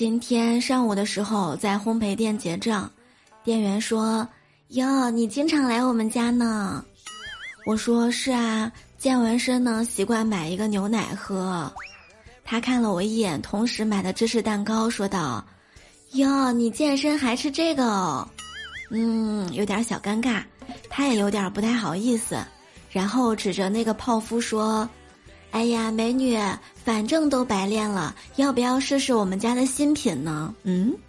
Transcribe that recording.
今天上午的时候在烘焙店结账，店员说：“哟，你经常来我们家呢。”我说：“是啊，健完身呢，习惯买一个牛奶喝。”他看了我一眼，同时买的芝士蛋糕，说道：“哟，你健身还吃这个哦？”嗯，有点小尴尬，他也有点不太好意思，然后指着那个泡芙说。哎呀，美女，反正都白练了，要不要试试我们家的新品呢？嗯。